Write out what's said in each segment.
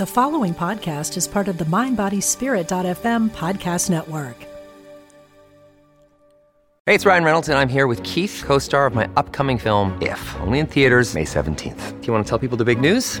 The following podcast is part of the MindBodySpirit.fm podcast network. Hey, it's Ryan Reynolds, and I'm here with Keith, co star of my upcoming film, If, only in theaters, May 17th. Do you want to tell people the big news?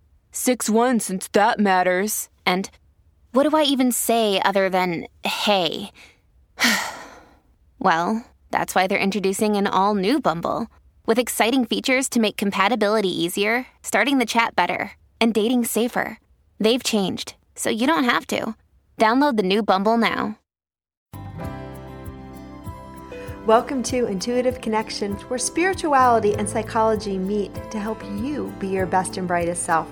6 1 since that matters. And what do I even say other than hey? well, that's why they're introducing an all new Bumble with exciting features to make compatibility easier, starting the chat better, and dating safer. They've changed, so you don't have to. Download the new Bumble now. Welcome to Intuitive Connections, where spirituality and psychology meet to help you be your best and brightest self.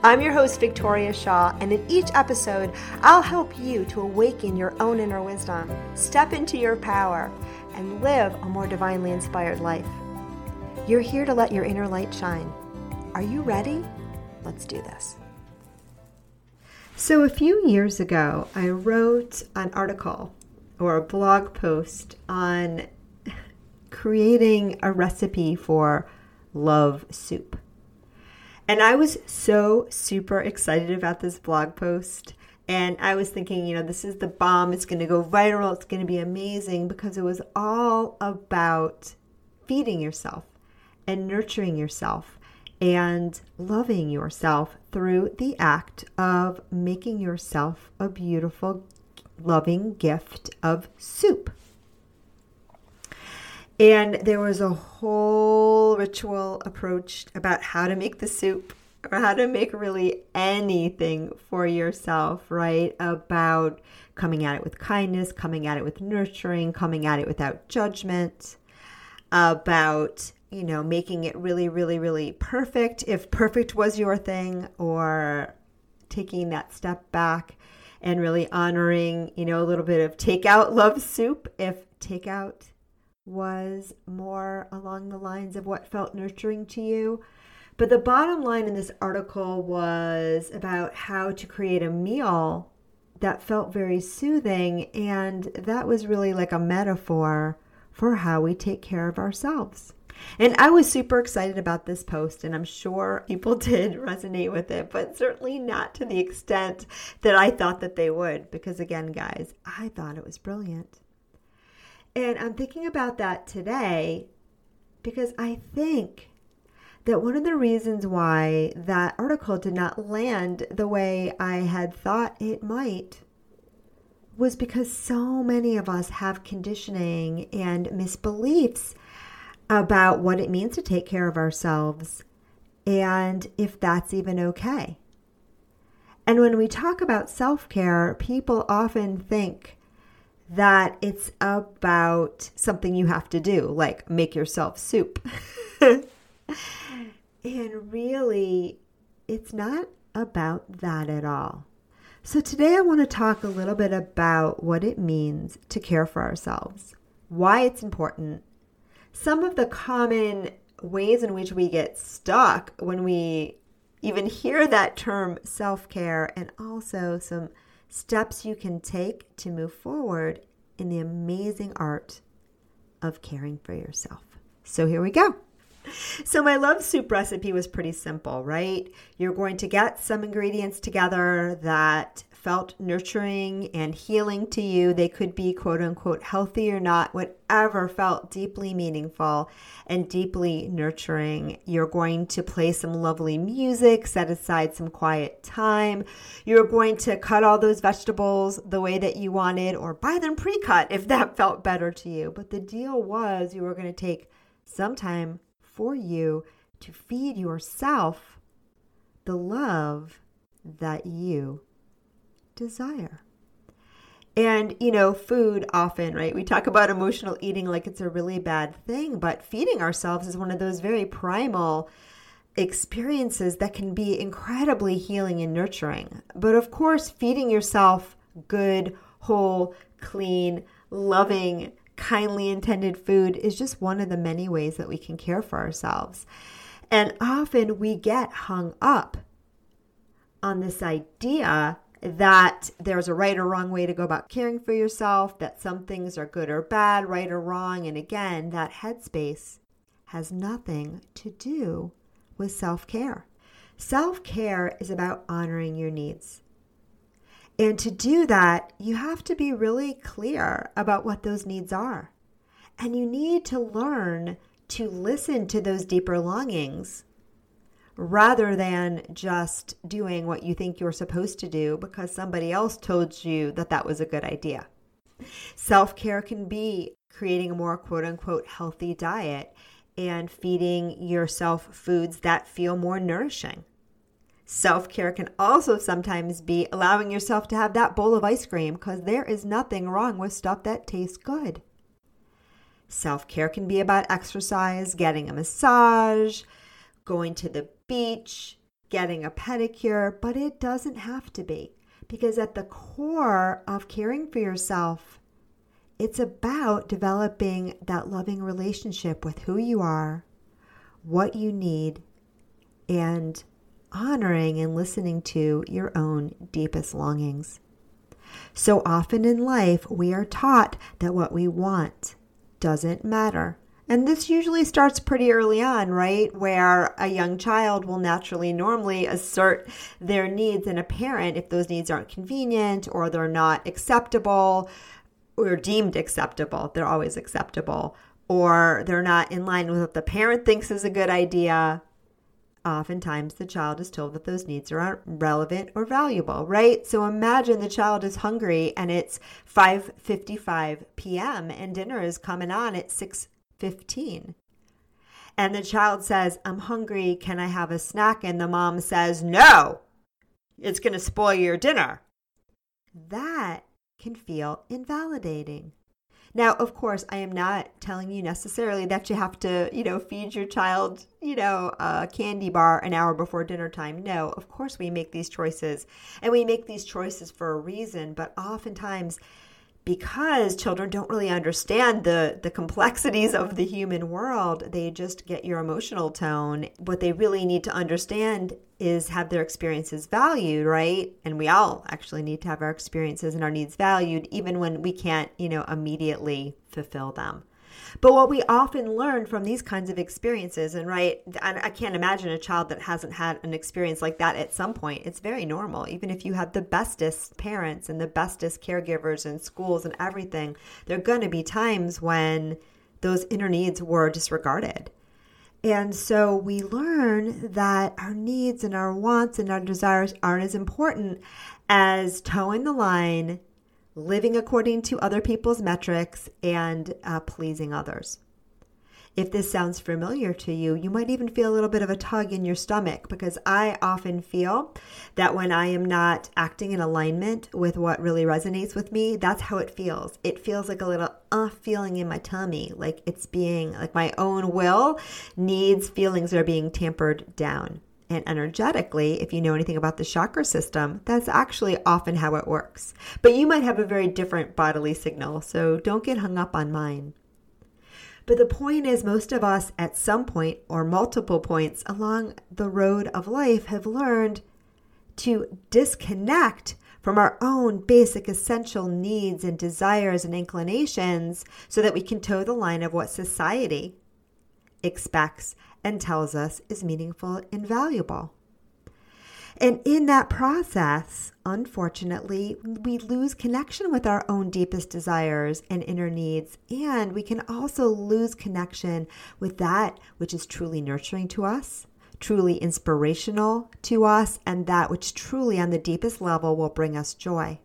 I'm your host, Victoria Shaw, and in each episode, I'll help you to awaken your own inner wisdom, step into your power, and live a more divinely inspired life. You're here to let your inner light shine. Are you ready? Let's do this. So, a few years ago, I wrote an article or a blog post on creating a recipe for love soup. And I was so super excited about this blog post. And I was thinking, you know, this is the bomb. It's going to go viral. It's going to be amazing because it was all about feeding yourself and nurturing yourself and loving yourself through the act of making yourself a beautiful loving gift of soup. And there was a whole ritual approach about how to make the soup or how to make really anything for yourself, right? About coming at it with kindness, coming at it with nurturing, coming at it without judgment, about, you know, making it really, really, really perfect if perfect was your thing, or taking that step back and really honoring, you know, a little bit of takeout love soup if takeout was more along the lines of what felt nurturing to you. But the bottom line in this article was about how to create a meal that felt very soothing. And that was really like a metaphor for how we take care of ourselves. And I was super excited about this post, and I'm sure people did resonate with it, but certainly not to the extent that I thought that they would. Because again, guys, I thought it was brilliant. And I'm thinking about that today because I think that one of the reasons why that article did not land the way I had thought it might was because so many of us have conditioning and misbeliefs about what it means to take care of ourselves and if that's even okay. And when we talk about self care, people often think that it's about something you have to do, like make yourself soup. and really, it's not about that at all. So, today I want to talk a little bit about what it means to care for ourselves, why it's important, some of the common ways in which we get stuck when we even hear that term self care, and also some steps you can take to move forward in the amazing art of caring for yourself. So, here we go. So, my love soup recipe was pretty simple, right? You're going to get some ingredients together that felt nurturing and healing to you. They could be quote unquote healthy or not, whatever felt deeply meaningful and deeply nurturing. You're going to play some lovely music, set aside some quiet time. You're going to cut all those vegetables the way that you wanted or buy them pre cut if that felt better to you. But the deal was you were going to take some time for you to feed yourself the love that you desire. And, you know, food often, right? We talk about emotional eating like it's a really bad thing, but feeding ourselves is one of those very primal experiences that can be incredibly healing and nurturing. But of course, feeding yourself good, whole, clean, loving, kindly intended food is just one of the many ways that we can care for ourselves. And often we get hung up on this idea that there's a right or wrong way to go about caring for yourself, that some things are good or bad, right or wrong. And again, that headspace has nothing to do with self care. Self care is about honoring your needs. And to do that, you have to be really clear about what those needs are. And you need to learn to listen to those deeper longings rather than just doing what you think you're supposed to do because somebody else told you that that was a good idea. Self care can be creating a more quote unquote healthy diet and feeding yourself foods that feel more nourishing. Self care can also sometimes be allowing yourself to have that bowl of ice cream because there is nothing wrong with stuff that tastes good. Self care can be about exercise, getting a massage, going to the beach, getting a pedicure, but it doesn't have to be. Because at the core of caring for yourself, it's about developing that loving relationship with who you are, what you need, and honoring and listening to your own deepest longings. So often in life, we are taught that what we want doesn't matter. And this usually starts pretty early on, right? Where a young child will naturally, normally assert their needs in a parent if those needs aren't convenient or they're not acceptable or deemed acceptable. They're always acceptable. Or they're not in line with what the parent thinks is a good idea. Oftentimes, the child is told that those needs are relevant or valuable, right? So imagine the child is hungry and it's 5:55 p.m. and dinner is coming on at 6 15. And the child says, I'm hungry. Can I have a snack? And the mom says, No, it's going to spoil your dinner. That can feel invalidating. Now, of course, I am not telling you necessarily that you have to, you know, feed your child, you know, a candy bar an hour before dinner time. No, of course, we make these choices and we make these choices for a reason, but oftentimes because children don't really understand the the complexities of the human world they just get your emotional tone. What they really need to understand is have their experiences valued right? And we all actually need to have our experiences and our needs valued even when we can't you know immediately fulfill them but what we often learn from these kinds of experiences, and right, I can't imagine a child that hasn't had an experience like that at some point. It's very normal. Even if you have the bestest parents and the bestest caregivers and schools and everything, there are going to be times when those inner needs were disregarded. And so we learn that our needs and our wants and our desires aren't as important as toeing the line living according to other people's metrics, and uh, pleasing others. If this sounds familiar to you, you might even feel a little bit of a tug in your stomach because I often feel that when I am not acting in alignment with what really resonates with me, that's how it feels. It feels like a little uh feeling in my tummy, like it's being like my own will needs feelings that are being tampered down. And energetically, if you know anything about the chakra system, that's actually often how it works. But you might have a very different bodily signal, so don't get hung up on mine. But the point is, most of us at some point or multiple points along the road of life have learned to disconnect from our own basic essential needs and desires and inclinations so that we can toe the line of what society expects and tells us is meaningful and valuable. And in that process, unfortunately, we lose connection with our own deepest desires and inner needs. And we can also lose connection with that which is truly nurturing to us, truly inspirational to us, and that which truly on the deepest level will bring us joy.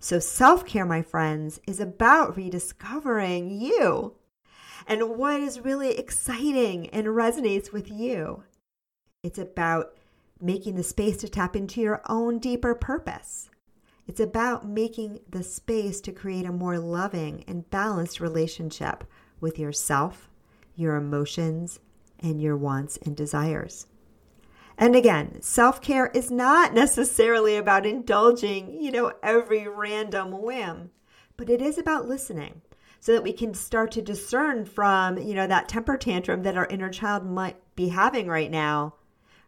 So, self care, my friends, is about rediscovering you and what is really exciting and resonates with you. It's about making the space to tap into your own deeper purpose. It's about making the space to create a more loving and balanced relationship with yourself, your emotions, and your wants and desires. And again, self care is not necessarily about indulging, you know, every random whim, but it is about listening so that we can start to discern from, you know, that temper tantrum that our inner child might be having right now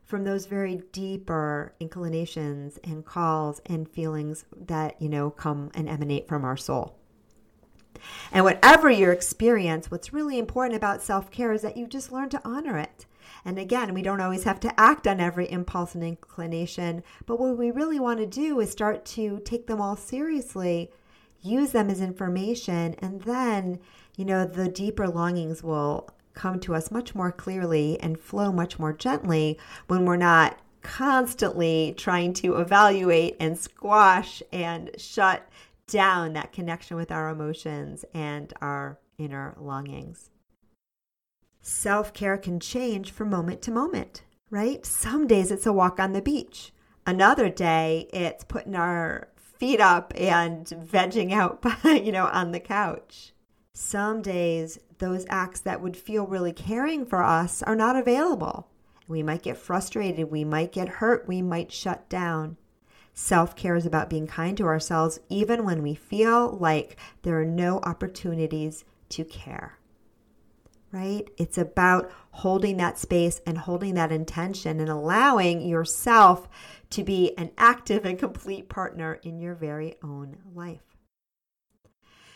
from those very deeper inclinations and calls and feelings that, you know, come and emanate from our soul. And whatever your experience, what's really important about self care is that you just learn to honor it. And again, we don't always have to act on every impulse and inclination, but what we really want to do is start to take them all seriously use them as information, and then, you know, the deeper longings will come to us much more clearly and flow much more gently when we're not constantly trying to evaluate and squash and shut down that connection with our emotions and our inner longings. Self care can change from moment to moment, right? Some days it's a walk on the beach. Another day it's putting our feet up and vegging out, you know, on the couch. Some days, those acts that would feel really caring for us are not available. We might get frustrated, we might get hurt, we might shut down. Self care is about being kind to ourselves even when we feel like there are no opportunities to care. Right? It's about holding that space and holding that intention and allowing yourself to be an active and complete partner in your very own life.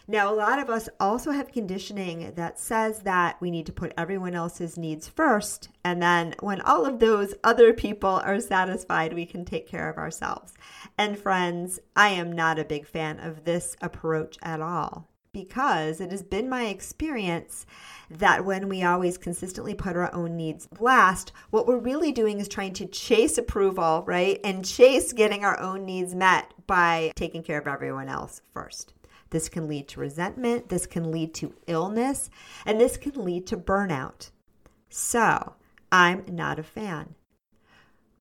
Now, a lot of us also have conditioning that says that we need to put everyone else's needs first. And then when all of those other people are satisfied, we can take care of ourselves. And friends, I am not a big fan of this approach at all because it has been my experience that when we always consistently put our own needs last, what we're really doing is trying to chase approval, right? And chase getting our own needs met by taking care of everyone else first. This can lead to resentment, this can lead to illness, and this can lead to burnout. So, I'm not a fan.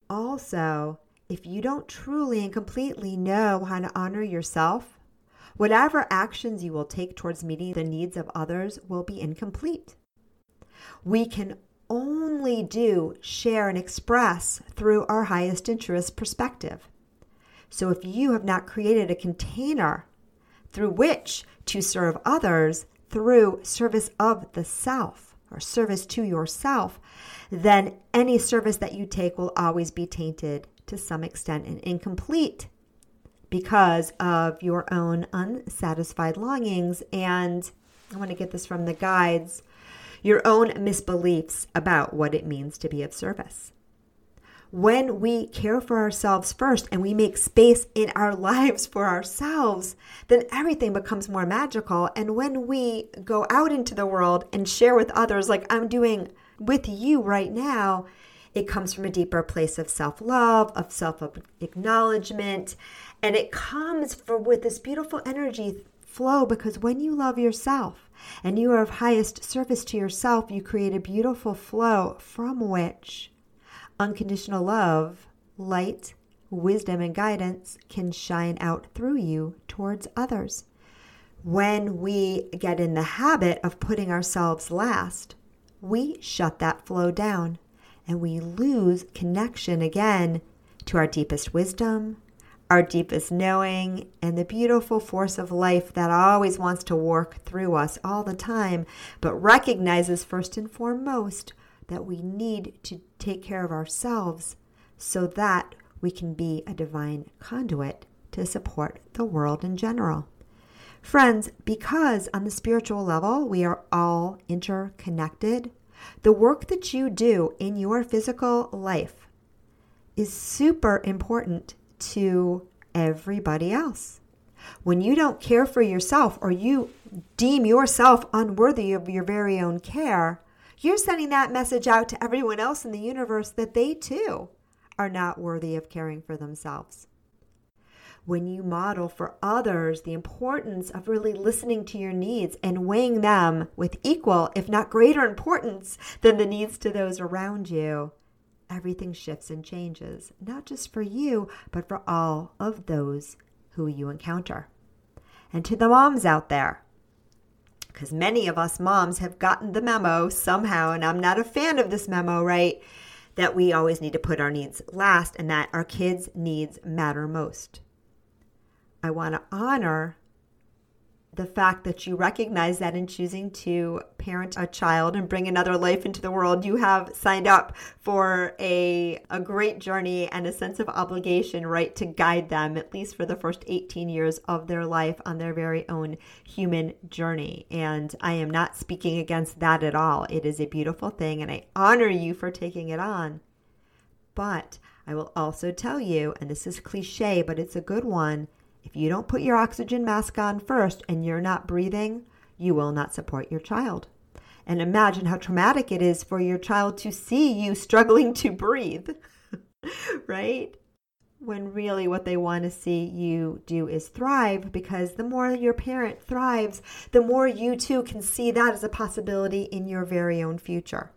Also, if you don't truly and completely know how to honor yourself, Whatever actions you will take towards meeting the needs of others will be incomplete. We can only do, share, and express through our highest interest perspective. So if you have not created a container through which to serve others through service of the self or service to yourself, then any service that you take will always be tainted to some extent and incomplete because of your own unsatisfied longings. And I want to get this from the guides your own misbeliefs about what it means to be of service. When we care for ourselves first and we make space in our lives for ourselves, then everything becomes more magical. And when we go out into the world and share with others, like I'm doing with you right now, it comes from a deeper place of self love, of self acknowledgement, and it comes for with this beautiful energy flow because when you love yourself and you are of highest service to yourself, you create a beautiful flow from which unconditional love, light, wisdom, and guidance can shine out through you towards others. When we get in the habit of putting ourselves last, we shut that flow down and we lose connection again to our deepest wisdom, our deepest knowing, and the beautiful force of life that always wants to work through us all the time, but recognizes first and foremost that we need to take care of ourselves so that we can be a divine conduit to support the world in general. Friends, because on the spiritual level we are all interconnected, the work that you do in your physical life is super important to everybody else. When you don't care for yourself or you deem yourself unworthy of your very own care, you're sending that message out to everyone else in the universe that they too are not worthy of caring for themselves. When you model for others the importance of really listening to your needs and weighing them with equal, if not greater importance than the needs to those around you, everything shifts and changes, not just for you, but for all of those who you encounter. And to the moms out there, because many of us moms have gotten the memo somehow, and I'm not a fan of this memo, right? that we always need to put our needs last and that our kids' needs matter most. I want to honor the fact that you recognize that in choosing to parent a child and bring another life into the world, you have signed up for a, a great journey and a sense of obligation, right, to guide them, at least for the first 18 years of their life on their very own human journey. And I am not speaking against that at all. It is a beautiful thing, and I honor you for taking it on. But I will also tell you, and this is cliche, but it's a good one if you don't put your oxygen mask on first and you're not breathing, you will not support your child. And imagine how traumatic it is for your child to see you struggling to breathe, right? When really what they want to see you do is thrive because the more your parent thrives, the more you too can see that as a possibility in your very own future.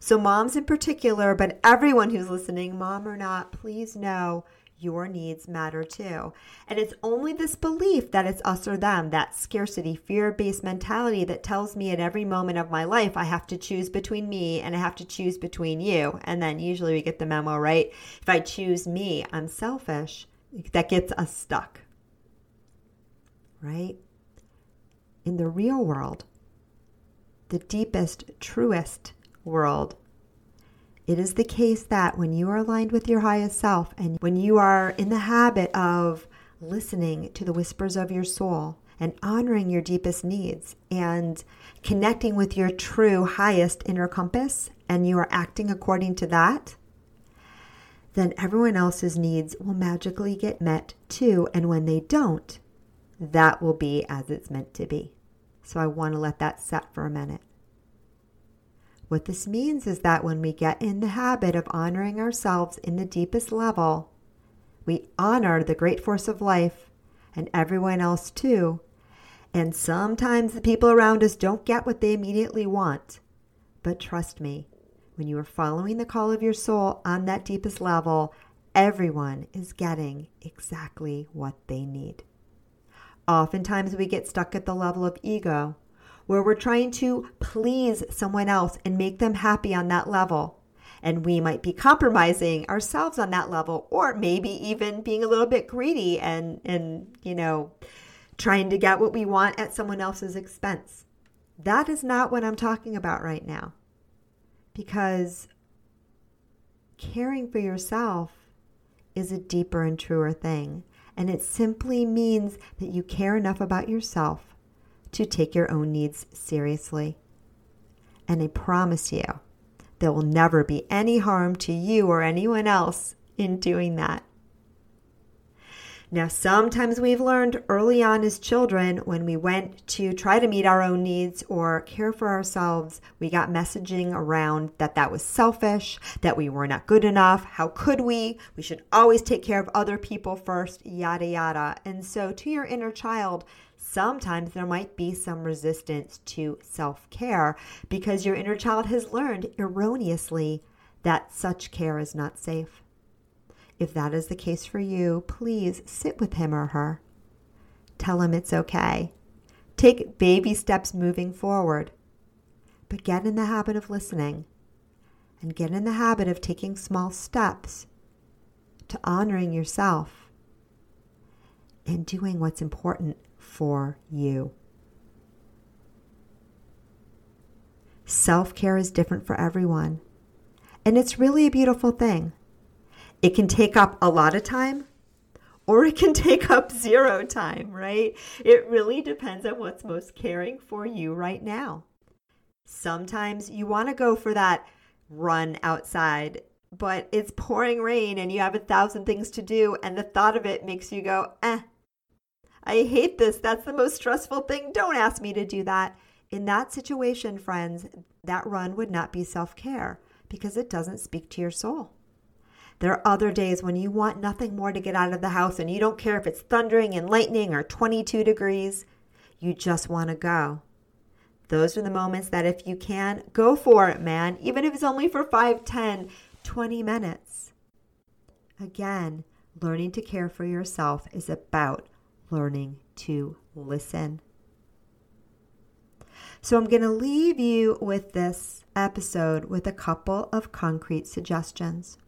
So, moms in particular, but everyone who's listening, mom or not, please know your needs matter too. And it's only this belief that it's us or them, that scarcity, fear based mentality that tells me at every moment of my life I have to choose between me and I have to choose between you. And then usually we get the memo, right? If I choose me, I'm selfish. That gets us stuck, right? In the real world, the deepest, truest world, it is the case that when you are aligned with your highest self and when you are in the habit of listening to the whispers of your soul and honoring your deepest needs and connecting with your true highest inner compass and you are acting according to that, then everyone else's needs will magically get met too. And when they don't, that will be as it's meant to be. So I want to let that set for a minute. What this means is that when we get in the habit of honoring ourselves in the deepest level, we honor the great force of life and everyone else too. And sometimes the people around us don't get what they immediately want. But trust me, when you are following the call of your soul on that deepest level, everyone is getting exactly what they need. Oftentimes, we get stuck at the level of ego where we're trying to please someone else and make them happy on that level. And we might be compromising ourselves on that level, or maybe even being a little bit greedy and, and you know, trying to get what we want at someone else's expense. That is not what I'm talking about right now. Because caring for yourself is a deeper and truer thing. And it simply means that you care enough about yourself to take your own needs seriously. And I promise you, there will never be any harm to you or anyone else in doing that. Now, sometimes we've learned early on as children when we went to try to meet our own needs or care for ourselves, we got messaging around that that was selfish, that we were not good enough. How could we? We should always take care of other people first, yada, yada. And so, to your inner child, sometimes there might be some resistance to self care because your inner child has learned erroneously that such care is not safe. If that is the case for you, please sit with him or her. Tell him it's okay. Take baby steps moving forward. But get in the habit of listening and get in the habit of taking small steps to honoring yourself and doing what's important for you. Self care is different for everyone, and it's really a beautiful thing. It can take up a lot of time or it can take up zero time, right? It really depends on what's most caring for you right now. Sometimes you want to go for that run outside, but it's pouring rain and you have a thousand things to do, and the thought of it makes you go, eh, I hate this. That's the most stressful thing. Don't ask me to do that. In that situation, friends, that run would not be self care because it doesn't speak to your soul. There are other days when you want nothing more to get out of the house and you don't care if it's thundering and lightning or 22 degrees. You just want to go. Those are the moments that if you can, go for it, man, even if it's only for 5, 10, 20 minutes. Again, learning to care for yourself is about learning to listen. So I'm going to leave you with this episode with a couple of concrete suggestions.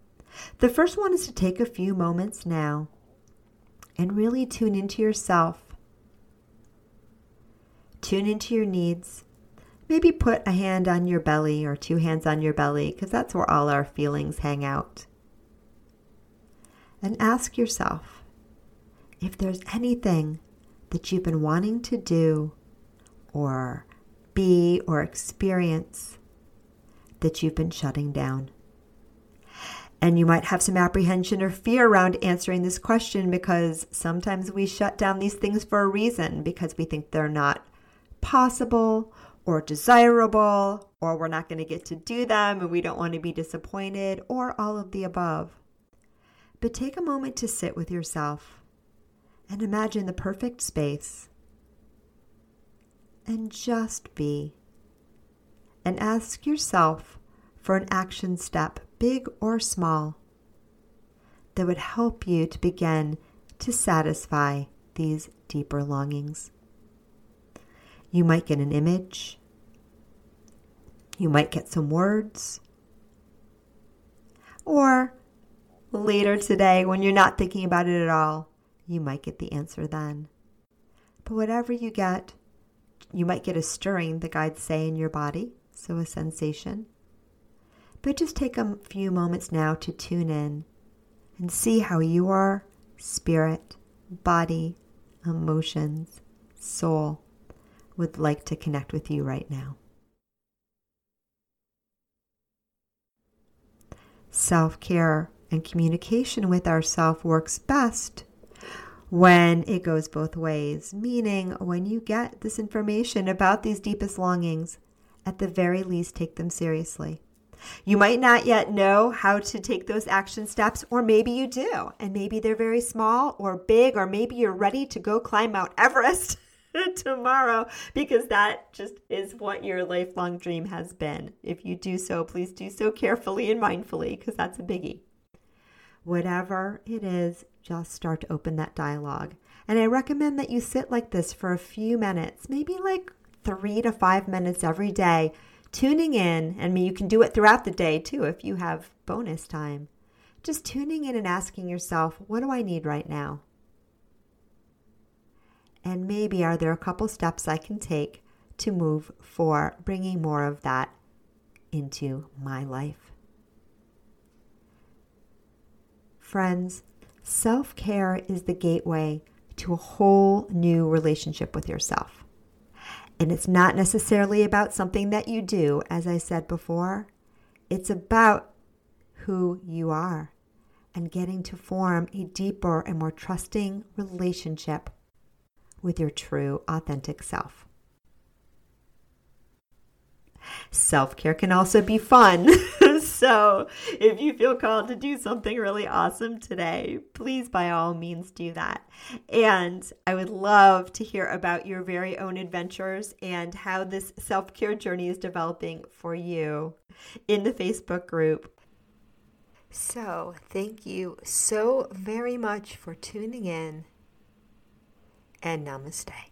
The first one is to take a few moments now and really tune into yourself. Tune into your needs. Maybe put a hand on your belly or two hands on your belly because that's where all our feelings hang out. And ask yourself if there's anything that you've been wanting to do or be or experience that you've been shutting down. And you might have some apprehension or fear around answering this question because sometimes we shut down these things for a reason because we think they're not possible or desirable or we're not going to get to do them and we don't want to be disappointed or all of the above. But take a moment to sit with yourself and imagine the perfect space and just be. And ask yourself for an action step big or small, that would help you to begin to satisfy these deeper longings. You might get an image. You might get some words. Or later today, when you're not thinking about it at all, you might get the answer then. But whatever you get, you might get a stirring, the guides say, in your body, so a sensation. But just take a few moments now to tune in and see how your spirit, body, emotions, soul would like to connect with you right now. Self care and communication with ourself works best when it goes both ways, meaning when you get this information about these deepest longings, at the very least, take them seriously. You might not yet know how to take those action steps, or maybe you do, and maybe they're very small or big, or maybe you're ready to go climb Mount Everest tomorrow because that just is what your lifelong dream has been. If you do so, please do so carefully and mindfully because that's a biggie. Whatever it is, just start to open that dialogue. And I recommend that you sit like this for a few minutes, maybe like three to five minutes every day tuning in, and you can do it throughout the day too if you have bonus time. Just tuning in and asking yourself, what do I need right now? And maybe are there a couple steps I can take to move for bringing more of that into my life? Friends, self care is the gateway to a whole new relationship with yourself. And it's not necessarily about something that you do, as I said before. It's about who you are and getting to form a deeper and more trusting relationship with your true, authentic self. Self care can also be fun. so, if you feel called to do something really awesome today, please by all means do that. And I would love to hear about your very own adventures and how this self care journey is developing for you in the Facebook group. So, thank you so very much for tuning in and namaste.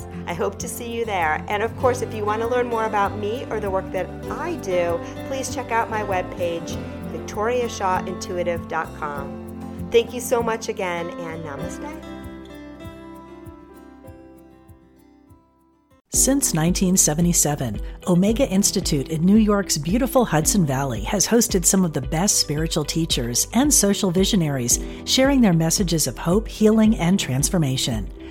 I hope to see you there. And of course, if you want to learn more about me or the work that I do, please check out my webpage, victoriashawintuitive.com. Thank you so much again, and namaste. Since 1977, Omega Institute in New York's beautiful Hudson Valley has hosted some of the best spiritual teachers and social visionaries sharing their messages of hope, healing, and transformation.